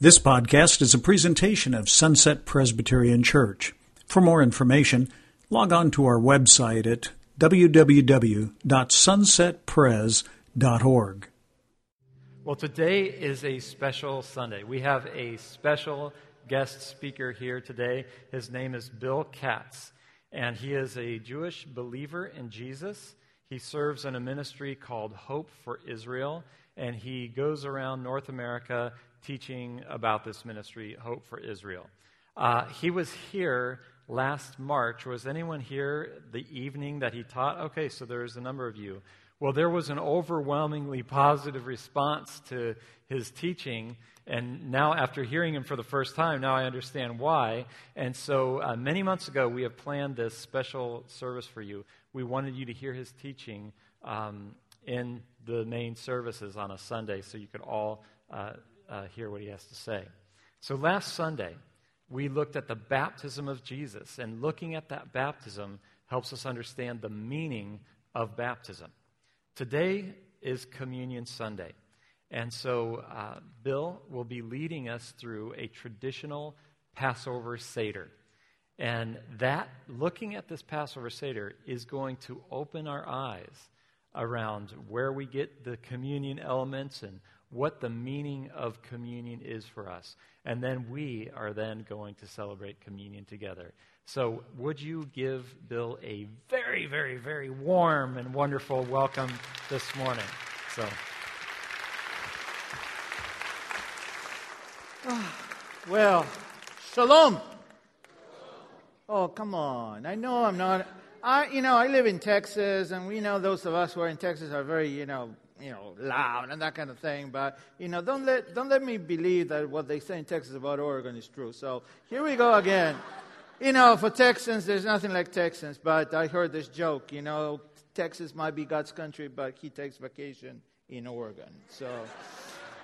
This podcast is a presentation of Sunset Presbyterian Church. For more information, log on to our website at www.sunsetpres.org. Well, today is a special Sunday. We have a special guest speaker here today. His name is Bill Katz, and he is a Jewish believer in Jesus. He serves in a ministry called Hope for Israel, and he goes around North America teaching about this ministry, Hope for Israel. Uh, he was here last March. Was anyone here the evening that he taught? Okay, so there's a number of you. Well, there was an overwhelmingly positive response to his teaching. And now, after hearing him for the first time, now I understand why. And so, uh, many months ago, we have planned this special service for you. We wanted you to hear his teaching um, in the main services on a Sunday so you could all uh, uh, hear what he has to say. So last Sunday, we looked at the baptism of Jesus, and looking at that baptism helps us understand the meaning of baptism. Today is Communion Sunday. And so uh, Bill will be leading us through a traditional Passover Seder. And that, looking at this Passover Seder, is going to open our eyes around where we get the communion elements and what the meaning of communion is for us. And then we are then going to celebrate communion together. So, would you give Bill a very, very, very warm and wonderful welcome this morning? So. Ah, well, shalom. Oh, come on. I know I'm not. I, you know, I live in Texas, and we know those of us who are in Texas are very, you know, you know, loud and that kind of thing. But you know, don't let don't let me believe that what they say in Texas about Oregon is true. So here we go again. you know, for Texans, there's nothing like Texans. But I heard this joke. You know, Texas might be God's country, but He takes vacation in Oregon. So,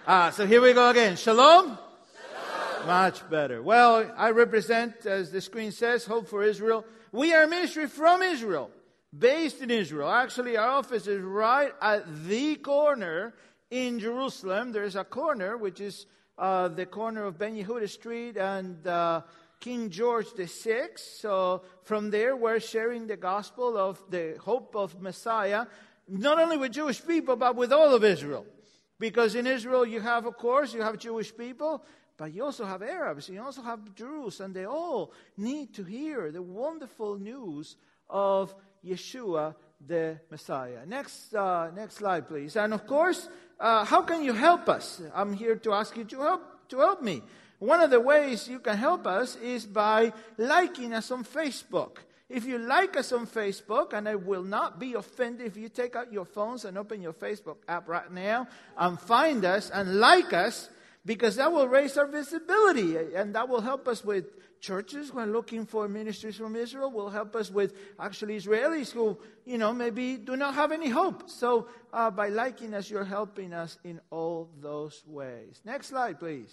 ah, so here we go again. Shalom. Shalom. Much better. Well, I represent, as the screen says, Hope for Israel. We are ministry from Israel based in Israel. Actually, our office is right at the corner in Jerusalem. There's a corner, which is uh, the corner of Ben Yehuda Street and uh, King George VI. So from there, we're sharing the gospel of the hope of Messiah, not only with Jewish people, but with all of Israel. Because in Israel, you have, of course, you have Jewish people, but you also have Arabs, you also have Druze, and they all need to hear the wonderful news of Yeshua the Messiah. Next, uh, next slide, please. And of course, uh, how can you help us? I'm here to ask you to help to help me. One of the ways you can help us is by liking us on Facebook. If you like us on Facebook, and I will not be offended if you take out your phones and open your Facebook app right now and find us and like us, because that will raise our visibility and that will help us with churches are looking for ministries from Israel, will help us with actually Israelis who, you know, maybe do not have any hope. So uh, by liking us, you're helping us in all those ways. Next slide, please.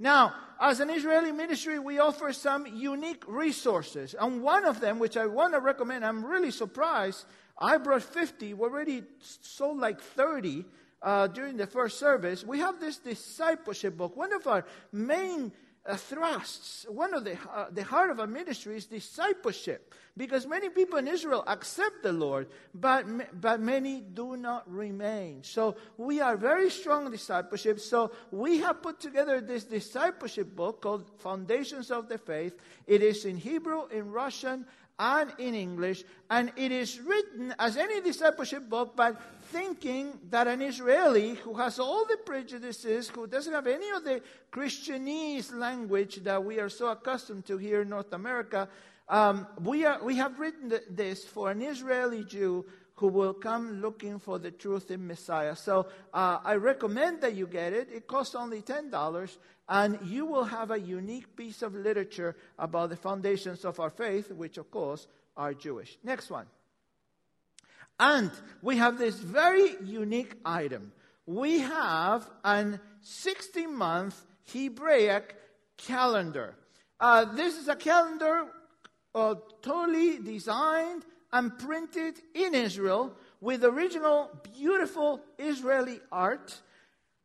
Now, as an Israeli ministry, we offer some unique resources. And one of them, which I want to recommend, I'm really surprised. I brought 50, we already sold like 30 uh, during the first service. We have this discipleship book. One of our main uh, thrusts, one of the, uh, the heart of our ministry is discipleship. Because many people in Israel accept the Lord, but, but many do not remain. So we are very strong discipleship. So we have put together this discipleship book called Foundations of the Faith. It is in Hebrew, in Russian, and in English, and it is written as any discipleship book, but thinking that an Israeli who has all the prejudices, who doesn't have any of the Christianese language that we are so accustomed to here in North America, um, we, are, we have written this for an Israeli Jew who will come looking for the truth in Messiah. So uh, I recommend that you get it. It costs only $10, and you will have a unique piece of literature about the foundations of our faith, which, of course, are Jewish. Next one. And we have this very unique item. We have an 60 month Hebraic calendar. Uh, this is a calendar uh, totally designed and printed in Israel with original beautiful Israeli art.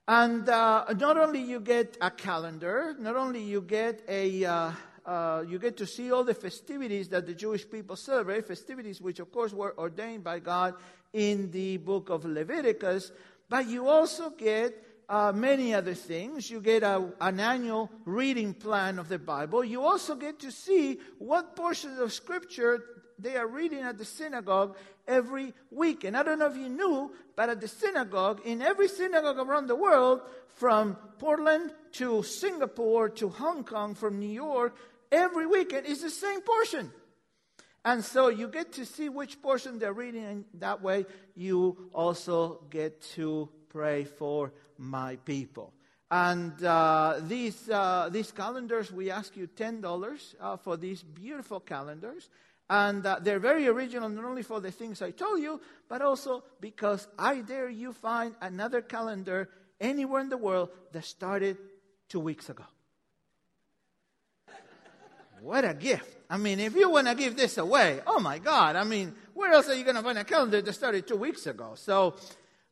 And uh, not only you get a calendar, not only you get a uh, uh, you get to see all the festivities that the Jewish people celebrate, festivities which, of course, were ordained by God in the book of Leviticus, but you also get uh, many other things. You get a, an annual reading plan of the Bible. You also get to see what portions of Scripture they are reading at the synagogue every week. And I don't know if you knew, but at the synagogue, in every synagogue around the world, from Portland to Singapore to Hong Kong, from New York, every weekend is the same portion. And so you get to see which portion they're reading, and that way you also get to pray for my people. And uh, these, uh, these calendars, we ask you $10 uh, for these beautiful calendars. And uh, they're very original, not only for the things I told you, but also because I dare you find another calendar anywhere in the world that started two weeks ago. What a gift. I mean, if you want to give this away, oh my God, I mean, where else are you going to find a calendar that started two weeks ago? So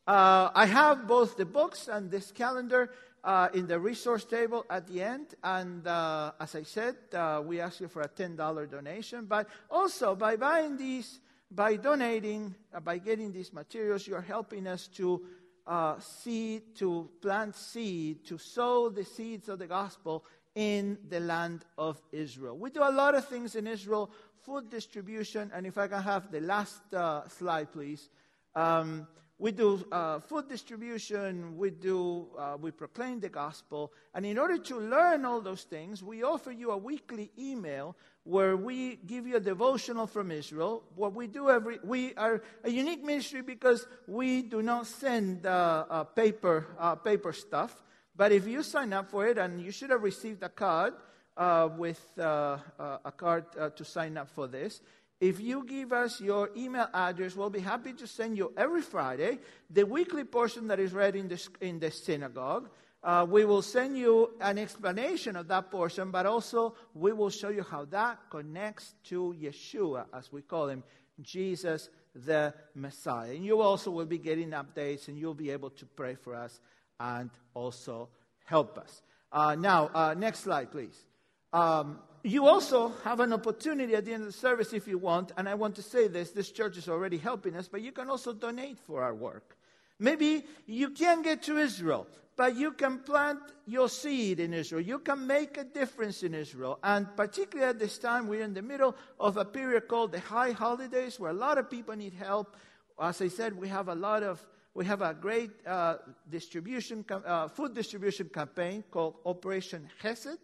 uh, I have both the books and this calendar uh, in the resource table at the end. And uh, as I said, uh, we ask you for a $10 donation. But also, by buying these, by donating, uh, by getting these materials, you're helping us to uh, seed, to plant seed, to sow the seeds of the gospel in the land of Israel. We do a lot of things in Israel, food distribution, and if I can have the last uh, slide, please. Um, we do uh, food distribution, we do, uh, we proclaim the gospel, and in order to learn all those things, we offer you a weekly email where we give you a devotional from Israel. What we do every, we are a unique ministry because we do not send uh, uh paper, uh, paper stuff. But if you sign up for it, and you should have received a card uh, with a card to sign up for this. If you give us your email address, we'll be happy to send you every Friday the weekly portion that is read in the, in the synagogue. Uh, we will send you an explanation of that portion, but also we will show you how that connects to Yeshua, as we call him, Jesus the Messiah. And you also will be getting updates and you'll be able to pray for us and also help us. Uh, now, uh, next slide, please. Um, you also have an opportunity at the end of the service if you want, and I want to say this this church is already helping us, but you can also donate for our work. Maybe you can't get to Israel, but you can plant your seed in Israel. You can make a difference in Israel. And particularly at this time, we're in the middle of a period called the high holidays where a lot of people need help. As I said, we have a lot of we have a great uh, distribution, uh, food distribution campaign called Operation Chesed,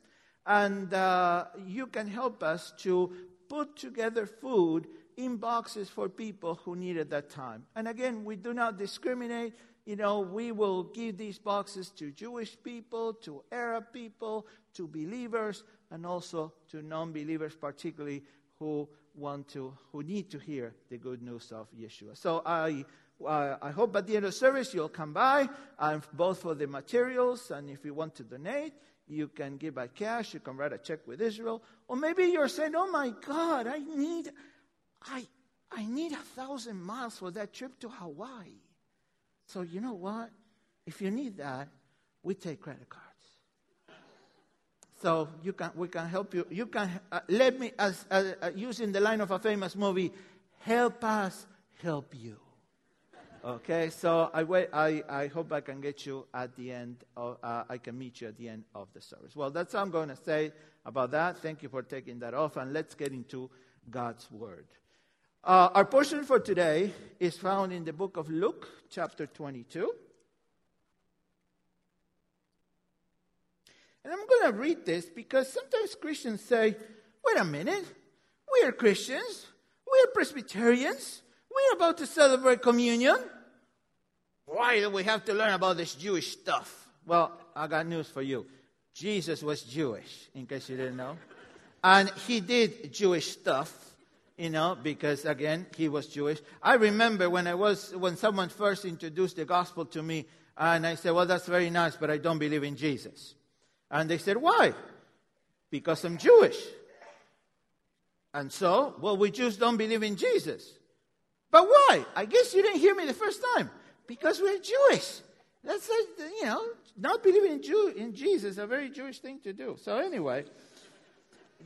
and uh, you can help us to put together food in boxes for people who need it that time. And again, we do not discriminate. You know, we will give these boxes to Jewish people, to Arab people, to believers, and also to non-believers, particularly who want to, who need to hear the good news of Yeshua. So I uh, I hope at the end of service you'll come by, uh, both for the materials and if you want to donate, you can give by cash. You can write a check with Israel, or maybe you're saying, "Oh my God, I need, I, I need a thousand miles for that trip to Hawaii." So you know what? If you need that, we take credit cards. So you can, we can help you. You can uh, let me, as uh, uh using the line of a famous movie, help us help you. Okay, so I, wait, I, I hope I can get you at the end, of, uh, I can meet you at the end of the service. Well, that's all I'm going to say about that. Thank you for taking that off, and let's get into God's Word. Uh, our portion for today is found in the book of Luke, chapter 22. And I'm going to read this because sometimes Christians say, wait a minute, we are Christians, we are Presbyterians, we're about to celebrate communion. Why do we have to learn about this Jewish stuff? Well, I got news for you. Jesus was Jewish, in case you didn't know. And he did Jewish stuff, you know, because again, he was Jewish. I remember when I was, when someone first introduced the gospel to me, and I said, well, that's very nice, but I don't believe in Jesus. And they said, why? Because I'm Jewish. And so, well, we Jews don't believe in Jesus. But why? I guess you didn't hear me the first time. Because we're Jewish. That's you know, not believing in, Jew, in Jesus a very Jewish thing to do. So anyway,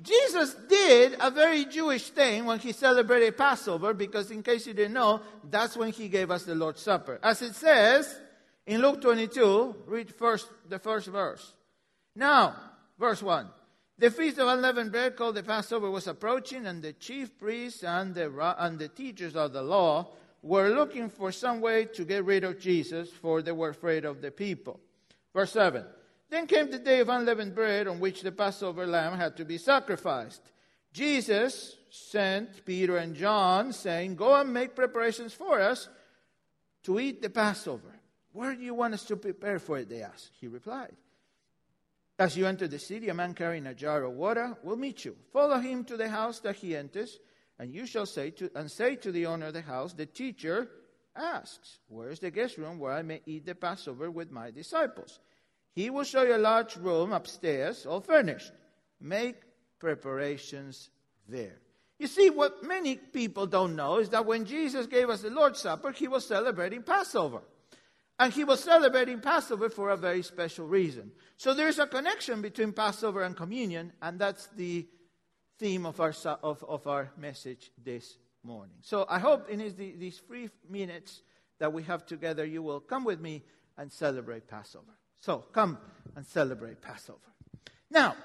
Jesus did a very Jewish thing when he celebrated Passover, because in case you didn't know, that's when he gave us the Lord's Supper. As it says in Luke 22, read first the first verse. Now, verse 1. The feast of unleavened bread called the Passover was approaching, and the chief priests and the, and the teachers of the law were looking for some way to get rid of Jesus, for they were afraid of the people. Verse 7 Then came the day of unleavened bread on which the Passover lamb had to be sacrificed. Jesus sent Peter and John, saying, Go and make preparations for us to eat the Passover. Where do you want us to prepare for it? They asked. He replied, As you enter the city, a man carrying a jar of water will meet you. Follow him to the house that he enters and you shall say to, and say to the owner of the house, the teacher asks, Where is the guest room where I may eat the Passover with my disciples? He will show you a large room upstairs, all furnished. Make preparations there. You see, what many people don't know is that when Jesus gave us the Lord's Supper, he was celebrating Passover. And he was celebrating Passover for a very special reason. So there's a connection between Passover and communion, and that's the theme of our, of, of our message this morning. So I hope in these three minutes that we have together, you will come with me and celebrate Passover. So come and celebrate Passover. Now,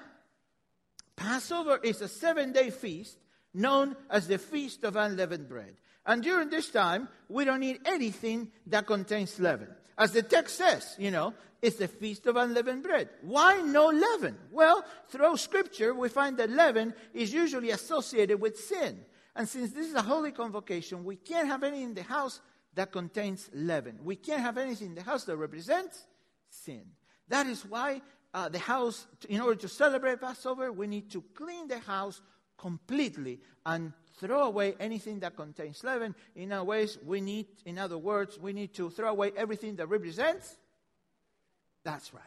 Passover is a seven day feast known as the Feast of Unleavened Bread. And during this time, we don't eat anything that contains leaven. As the text says, you know, it's the feast of unleavened bread. Why no leaven? Well, throughout scripture, we find that leaven is usually associated with sin. And since this is a holy convocation, we can't have anything in the house that contains leaven. We can't have anything in the house that represents sin. That is why uh, the house, in order to celebrate Passover, we need to clean the house completely and throw away anything that contains leaven. In other ways, we need, in other words, we need to throw away everything that represents. That's right.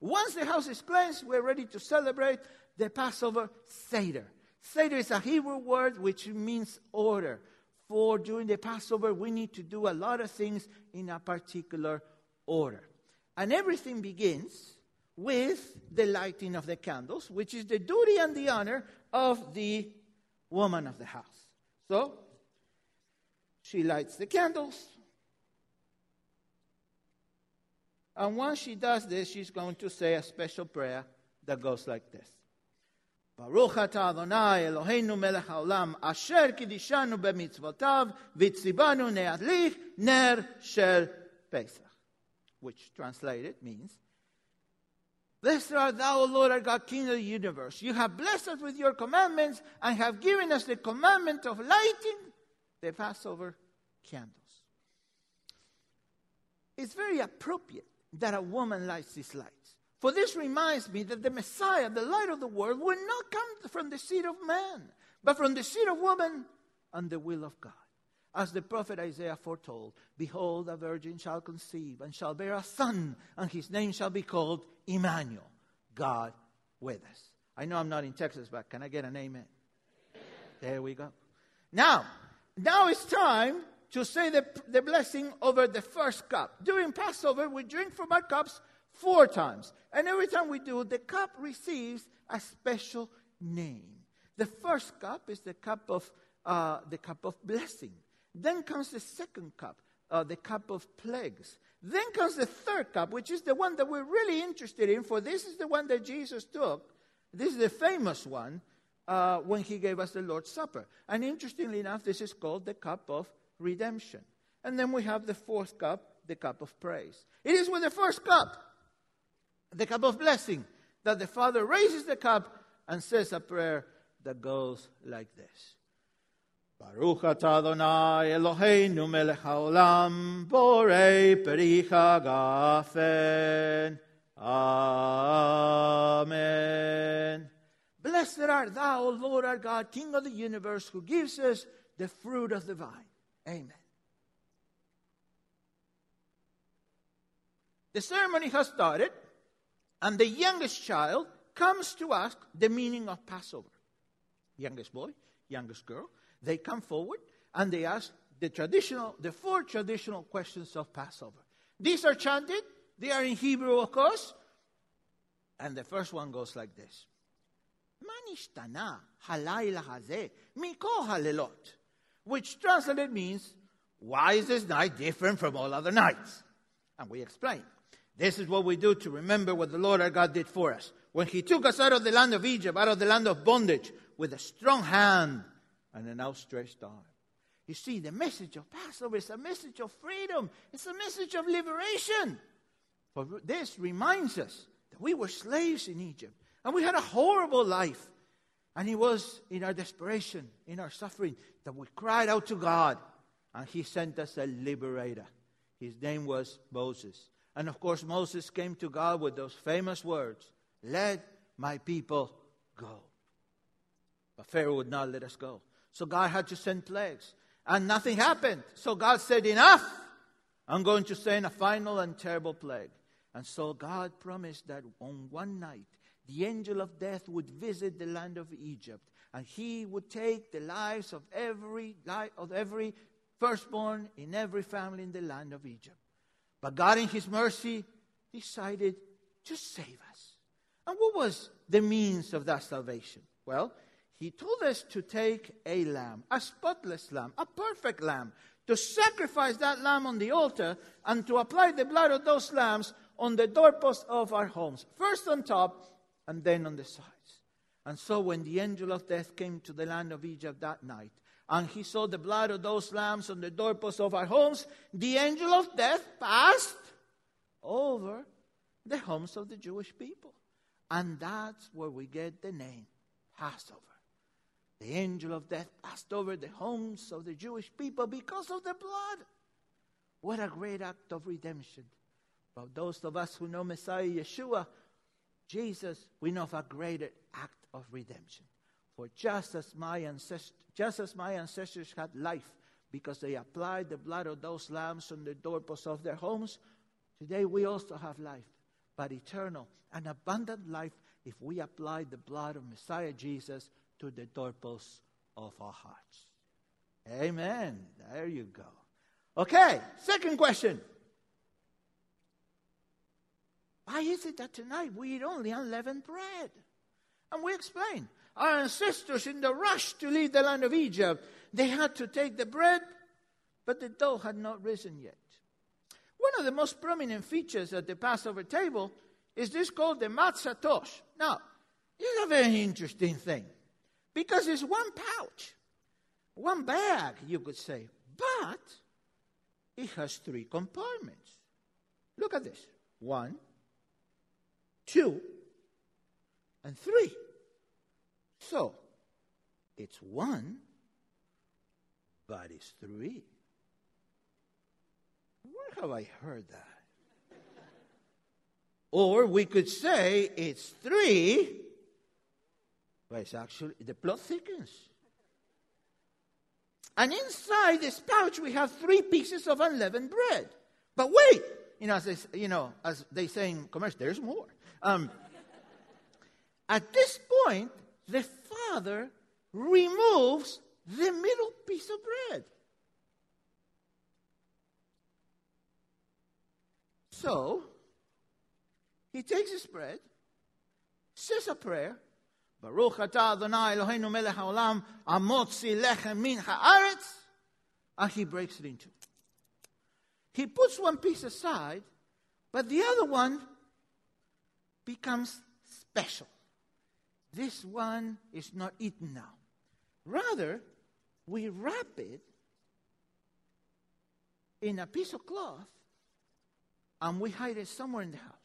Once the house is cleansed, we're ready to celebrate the Passover Seder. Seder is a Hebrew word which means order. For during the Passover, we need to do a lot of things in a particular order. And everything begins with the lighting of the candles, which is the duty and the honor of the woman of the house. So, she lights the candles. And once she does this, she's going to say a special prayer that goes like this. ברוך אתה אדוני אלוהינו מלך העולם אשר קידישנו במצוותיו וציוונו להדליק נר של פסח. Which translated means Blessed art thou, O Lord our God, King of the universe. You have blessed us with your commandments and have given us the commandment of lighting the Passover candles. It's very appropriate that a woman lights these lights. For this reminds me that the Messiah, the light of the world, will not come from the seed of man, but from the seed of woman and the will of God. As the prophet Isaiah foretold, Behold, a virgin shall conceive and shall bear a son, and his name shall be called Emmanuel, God with us. I know I'm not in Texas, but can I get an amen? There we go. Now, now it's time to say the, the blessing over the first cup. During Passover, we drink from our cups four times. And every time we do, the cup receives a special name. The first cup is the cup of, uh, the cup of blessing. Then comes the second cup, uh, the cup of plagues. Then comes the third cup, which is the one that we're really interested in, for this is the one that Jesus took. This is the famous one uh, when he gave us the Lord's Supper. And interestingly enough, this is called the cup of redemption. And then we have the fourth cup, the cup of praise. It is with the first cup, the cup of blessing, that the Father raises the cup and says a prayer that goes like this. Baruch atah Adonai Eloheinu melech haolam borei pri hagafen. Amen. Blessed art thou, O Lord our God, King of the universe, who gives us the fruit of the vine. Amen. The ceremony has started, and the youngest child comes to ask the meaning of Passover. Youngest boy, youngest girl, they come forward and they ask the traditional, the four traditional questions of Passover. These are chanted They are in Hebrew, of course. And the first one goes like this. Manishtana halayla hazeh miko halilot. Which translated means, why is this night different from all other nights? And we explain. This is what we do to remember what the Lord our God did for us. When He took us out of the land of Egypt, out of the land of bondage, with a strong hand and an outstretched arm. You see, the message of Passover is a message of freedom, it's a message of liberation. For this reminds us that we were slaves in Egypt and we had a horrible life. And it was in our desperation, in our suffering, that we cried out to God and He sent us a liberator. His name was Moses. And of course, Moses came to God with those famous words Let my people go. But Pharaoh would not let us go. So God had to send plagues. And nothing happened. So God said, Enough! I'm going to send a final and terrible plague. And so God promised that on one night, the angel of death would visit the land of Egypt, and he would take the lives of every, of every firstborn in every family in the land of Egypt. But God, in His mercy, decided to save us. And what was the means of that salvation? Well, He told us to take a lamb, a spotless lamb, a perfect lamb, to sacrifice that lamb on the altar and to apply the blood of those lambs on the doorposts of our homes, first on top and then on the sides. And so when the angel of death came to the land of Egypt that night, and he saw the blood of those lambs on the doorposts of our homes, the angel of death passed over the homes of the Jewish people. And that's where we get the name Passover. The angel of death passed over the homes of the Jewish people because of the blood. What a great act of redemption. But those of us who know Messiah Yeshua, Jesus, we know of a greater act of redemption. For just as my ancestors, just as my ancestors had life because they applied the blood of those lambs on the doorposts of their homes, today we also have life, but eternal and abundant life if we apply the blood of Messiah Jesus to the doorposts of our hearts. Amen. There you go. Okay, second question. Why is it that tonight we eat only unleavened bread? And we explain. Our ancestors, in the rush to leave the land of Egypt, they had to take the bread, but the dough had not risen yet. One of the most prominent features at the Passover table is this called the matzah tosh. Now, it's a very interesting thing because it's one pouch, one bag, you could say, but it has three compartments. Look at this one, two, and three. So, it's one, but it's three. Where have I heard that? or we could say it's three, but it's actually, the plot thickens. And inside this pouch, we have three pieces of unleavened bread. But wait, you know, as they, you know, as they say in commercial, there's more. Um, at this point, the father removes the middle piece of bread. So, he takes his bread, says a prayer, Baruch atah Adonai Eloheinu melech haolam amotzi lechem min haaretz, and he breaks it into. He puts one piece aside, but the other one becomes special. This one is not eaten now. Rather, we wrap it in a piece of cloth and we hide it somewhere in the house.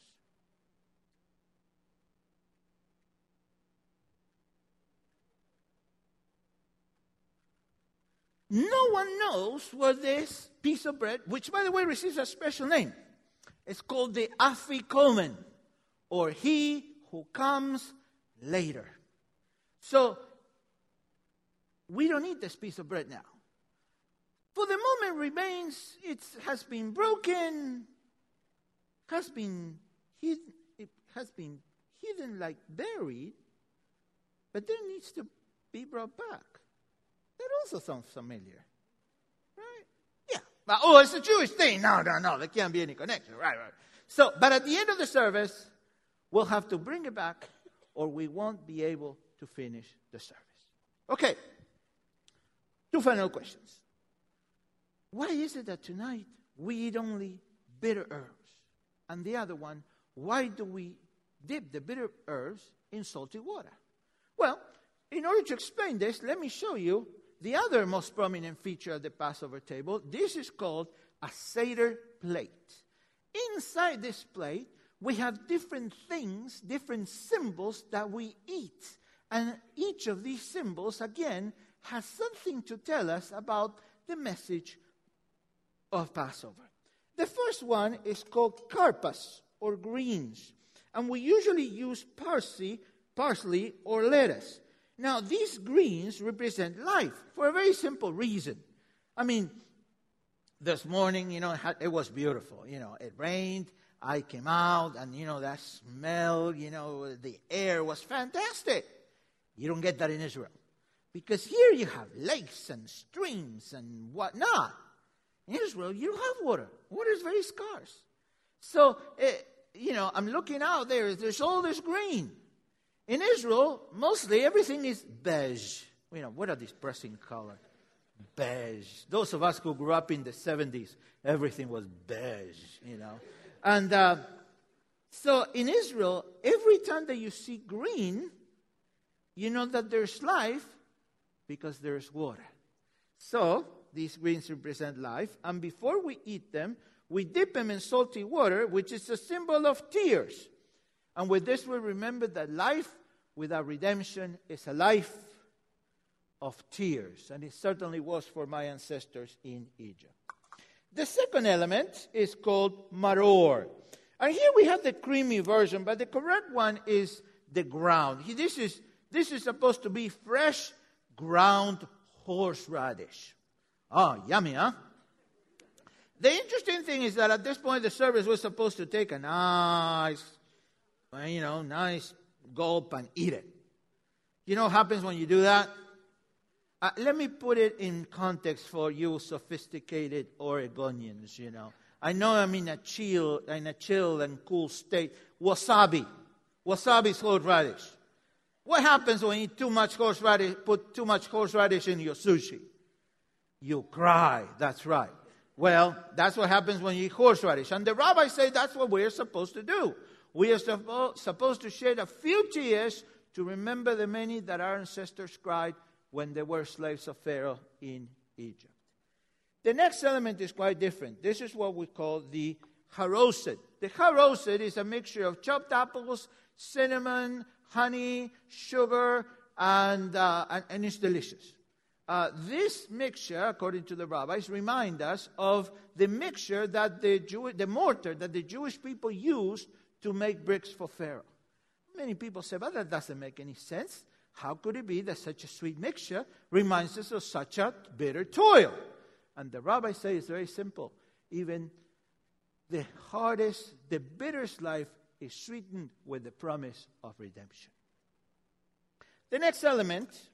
No one knows where this piece of bread, which by the way receives a special name, it's called the afikomen, or he who comes later. So, we don't eat this piece of bread now. For the moment remains, it has been broken, has been hidden, it has been hidden like buried, but then needs to be brought back. That also sounds familiar. Right? Yeah. But, oh, it's a Jewish thing. No, no, no. There can't be any connection. Right, right. So, but at the end of the service, we'll have to bring it back or we won't be able to finish the service. Okay. Two final questions. Why is it that tonight we eat only bitter herbs? And the other one, why do we dip the bitter herbs in salty water? Well, in order to explain this, let me show you the other most prominent feature of the Passover table. This is called a Seder plate. Inside this plate, we have different things, different symbols that we eat. And each of these symbols, again, has something to tell us about the message of Passover. The first one is called karpas or greens, and we usually use parsley, parsley or lettuce. Now, these greens represent life for a very simple reason. I mean, this morning, you know, it was beautiful. You know, it rained. I came out, and you know that smell. You know, the air was fantastic. You don't get that in Israel, because here you have lakes and streams and whatnot. In Israel, you don't have water. Water is very scarce. So, uh, you know, I'm looking out there. There's all this green. In Israel, mostly everything is beige. You know, what a depressing color. Beige. Those of us who grew up in the 70s, everything was beige, you know. And uh, so in Israel, every time that you see green, you know that there's life because there's water. So these greens represent life. And before we eat them, we dip them in salty water, which is a symbol of tears. And with this, we remember that life without redemption is a life of tears. And it certainly was for my ancestors in Egypt. The second element is called maror. And here we have the creamy version, but the correct one is the ground. This is, this is supposed to be fresh ground horseradish. Oh, yummy, huh? The interesting thing is that at this point, the service was supposed to take a nice, you know, nice gulp and eat it. You know what happens when you do that? Uh, let me put it in context for you sophisticated Oregonians, you know. I know I'm in a chill, in a chill and cool state. Wasabi. Wasabi is horseradish. What happens when you eat too much horseradish, put too much horseradish in your sushi? You cry. That's right. Well, that's what happens when you eat horseradish. And the rabbis say that's what we're supposed to do. We are suppo- supposed to shed a few tears to remember the many that our ancestors cried when they were slaves of Pharaoh in Egypt. The next element is quite different. This is what we call the haroset. The haroset is a mixture of chopped apples, cinnamon, honey, sugar, and, uh, and, and it's delicious. Uh, this mixture, according to the rabbis, remind us of the mixture that the Jew, the mortar that the Jewish people used to make bricks for Pharaoh. Many people say, "But that doesn't make any sense. How could it be that such a sweet mixture reminds us of such a bitter toil?" And the rabbis say it's very simple. Even the hardest, the bitterest life is sweetened with the promise of redemption. The next element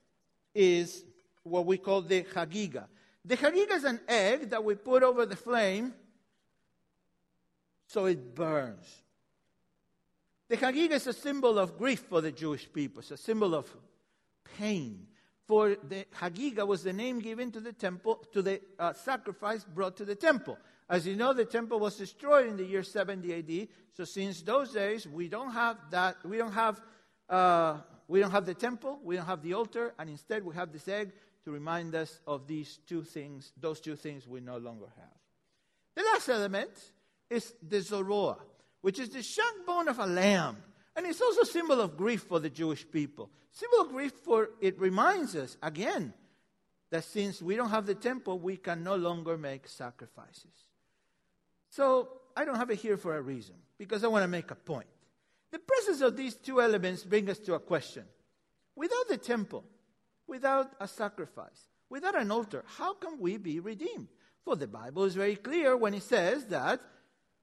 is what we call the Hagiga. The Hagiga is an egg that we put over the flame so it burns. The Hagiga is a symbol of grief for the Jewish people, it's a symbol of pain. For the Hagiga was the name given to the temple, to the uh, sacrifice brought to the temple. As you know, the temple was destroyed in the year 70 AD. So since those days, we don't have that. We don't have. Uh, we don't have the temple. We don't have the altar, and instead we have this egg to remind us of these two things, those two things we no longer have. The last element is the Zeroa, which is the shank bone of a lamb. And it's also a symbol of grief for the Jewish people. Symbol of grief for it reminds us again that since we don't have the temple, we can no longer make sacrifices. So I don't have it here for a reason, because I want to make a point. The presence of these two elements brings us to a question. Without the temple, without a sacrifice, without an altar, how can we be redeemed? For the Bible is very clear when it says that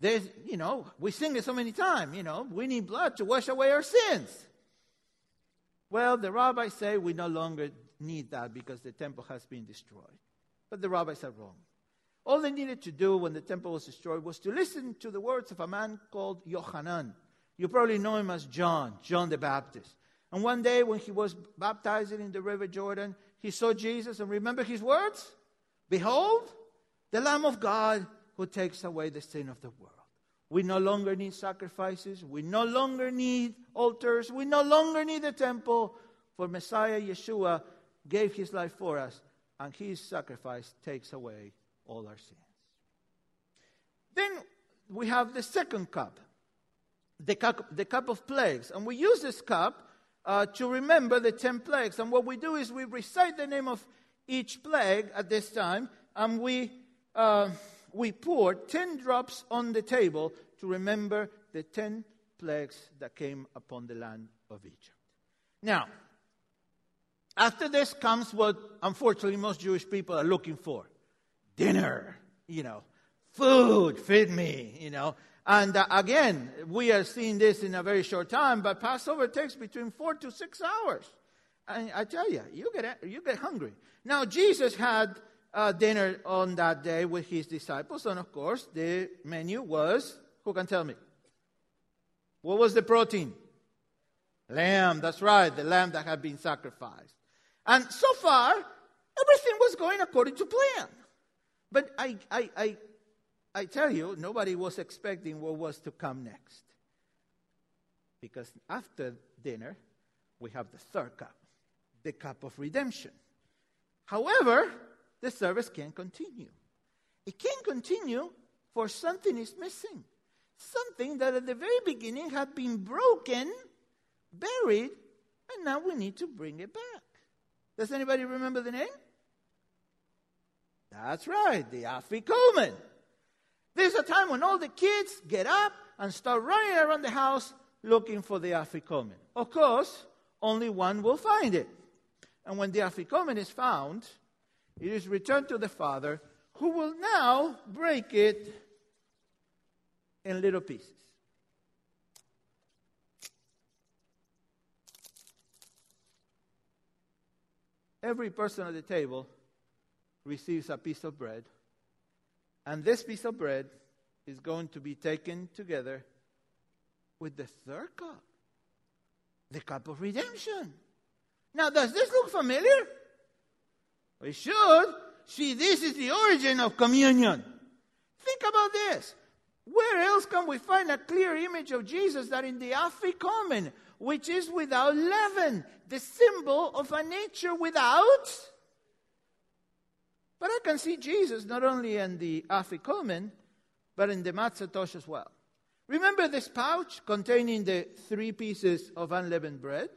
there's, you know, we sing it so many times, you know, we need blood to wash away our sins. Well, the rabbis say we no longer need that because the temple has been destroyed. But the rabbis are wrong. All they needed to do when the temple was destroyed was to listen to the words of a man called Yohanan. You probably know him as John, John the Baptist. And one day when he was baptizing in the river Jordan, he saw Jesus and remember his words? Behold, the Lamb of God who takes away the sin of the world. We no longer need sacrifices. We no longer need altars. We no longer need a temple. For Messiah Yeshua gave his life for us, and his sacrifice takes away all our sins. Then we have the second cup, the cup, the cup of plagues. And we use this cup uh, to remember the ten plagues. And what we do is we recite the name of each plague at this time, and we, uh, we pour ten drops on the table to remember the ten plagues that came upon the land of Egypt. Now, after this comes what unfortunately most Jewish people are looking for dinner, you know, food, feed me, you know. And uh, again, we are seeing this in a very short time, but Passover takes between four to six hours. And I tell you, you get, you get hungry. Now, Jesus had uh, dinner on that day with his disciples, and of course, the menu was who can tell me? What was the protein? Lamb, that's right, the lamb that had been sacrificed. And so far, everything was going according to plan. But I, I, I, I tell you, nobody was expecting what was to come next. Because after dinner, we have the third cup, the cup of redemption. However, the service can continue. It can continue for something is missing. Something that at the very beginning had been broken, buried, and now we need to bring it back. Does anybody remember the name? That's right, the Afikomen. There's a time when all the kids get up and start running around the house looking for the Afikomen. Of course, only one will find it. And when the Afikomen is found, it is returned to the father, who will now break it in little pieces. Every person at the table receives a piece of bread, and this piece of bread is going to be taken together with the third cup, the cup of redemption. Now, does this look familiar? We should. See, this is the origin of communion. Think about this. Where else can we find a clear image of Jesus than in the Afikomen, which is without leaven, the symbol of a nature without? But I can see Jesus not only in the Afikomen, but in the Matzah Tosh as well. Remember this pouch containing the three pieces of unleavened bread?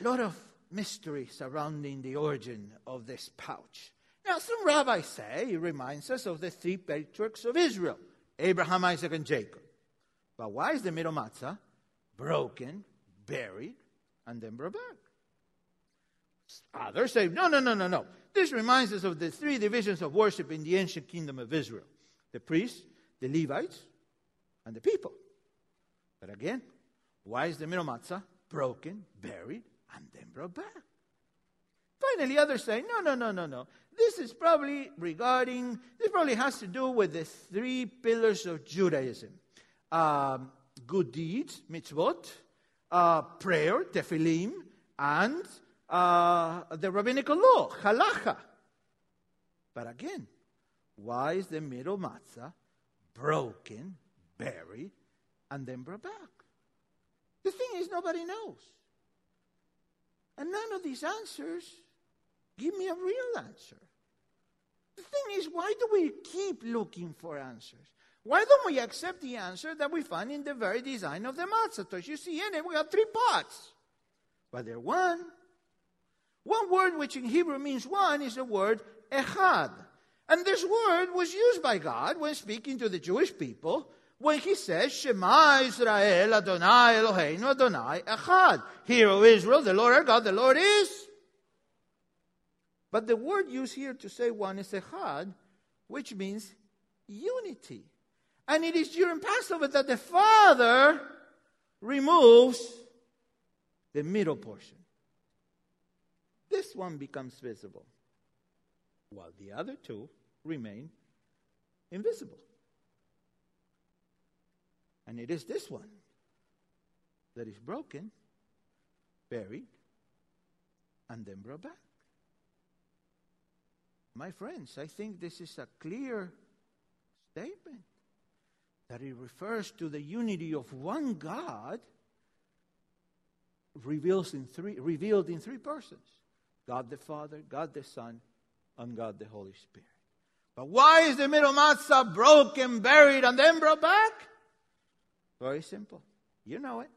A lot of mystery surrounding the origin of this pouch. Now, some rabbis say it reminds us of the three patriarchs of Israel Abraham, Isaac, and Jacob. But why is the middle matzah broken, buried, and then brought back? Others say, no, no, no, no, no. This reminds us of the three divisions of worship in the ancient kingdom of Israel the priests, the Levites, and the people. But again, why is the middle matzah broken, buried, and then brought back? Finally, others say, no, no, no, no, no. This is probably regarding, this probably has to do with the three pillars of Judaism um, good deeds, mitzvot, uh, prayer, tefillin, and uh, the rabbinical law, halacha. But again, why is the middle matzah broken, buried, and then brought back? The thing is, nobody knows. And none of these answers Give me a real answer. The thing is, why do we keep looking for answers? Why don't we accept the answer that we find in the very design of the matzah? You see in it, we have three parts, but they're one. One word which in Hebrew means one is the word echad. And this word was used by God when speaking to the Jewish people when he says, Shema Israel Adonai Eloheinu Adonai Echad. Hear, O Israel, the Lord our God, the Lord is but the word used here to say one is echad, which means unity. And it is during Passover that the Father removes the middle portion. This one becomes visible, while the other two remain invisible. And it is this one that is broken, buried, and then brought back. My friends, I think this is a clear statement that it refers to the unity of one God reveals in three, revealed in three persons God the Father, God the Son, and God the Holy Spirit. But why is the middle matzah broken, buried, and then brought back? Very simple. You know it.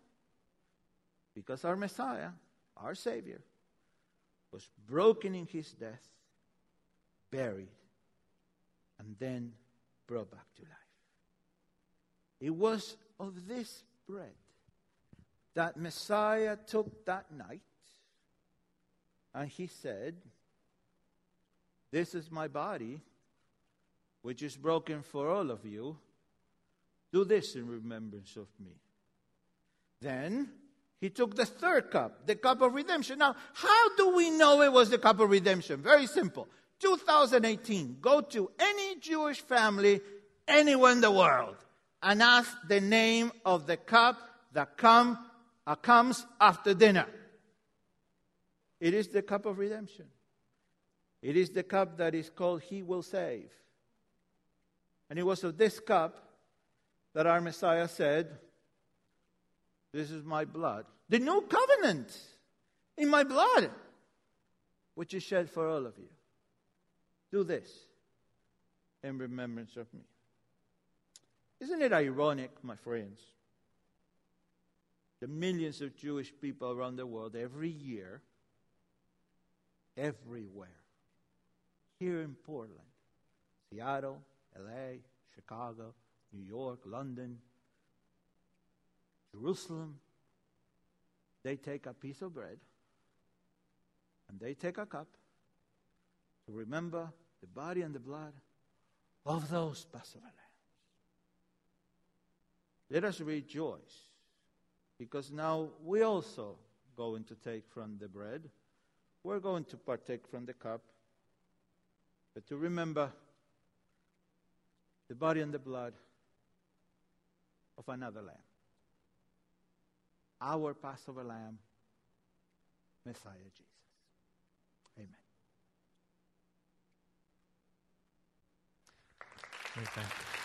Because our Messiah, our Savior, was broken in his death, buried, and then brought back to life. It was of this bread that Messiah took that night and he said, This is my body, which is broken for all of you. Do this in remembrance of me. Then he took the third cup, the cup of redemption. Now, how do we know it was the cup of redemption? Very simple. 2018, go to any Jewish family anywhere in the world and ask the name of the cup that come, uh, comes after dinner. It is the cup of redemption. It is the cup that is called He Will Save. And it was of this cup that our Messiah said, This is my blood. The new covenant in my blood, which is shed for all of you. Do this in remembrance of me. Isn't it ironic, my friends? The millions of Jewish people around the world every year, everywhere, here in Portland, Seattle, LA, Chicago, New York, London, Jerusalem, they take a piece of bread and they take a cup to remember the body and the blood of those Passover lambs. Let us rejoice because now we also going to take from the bread. We're going to partake from the cup. But to remember the body and the blood of another lamb. Our Passover lamb, Messiah Jesus. Amen. Thank you.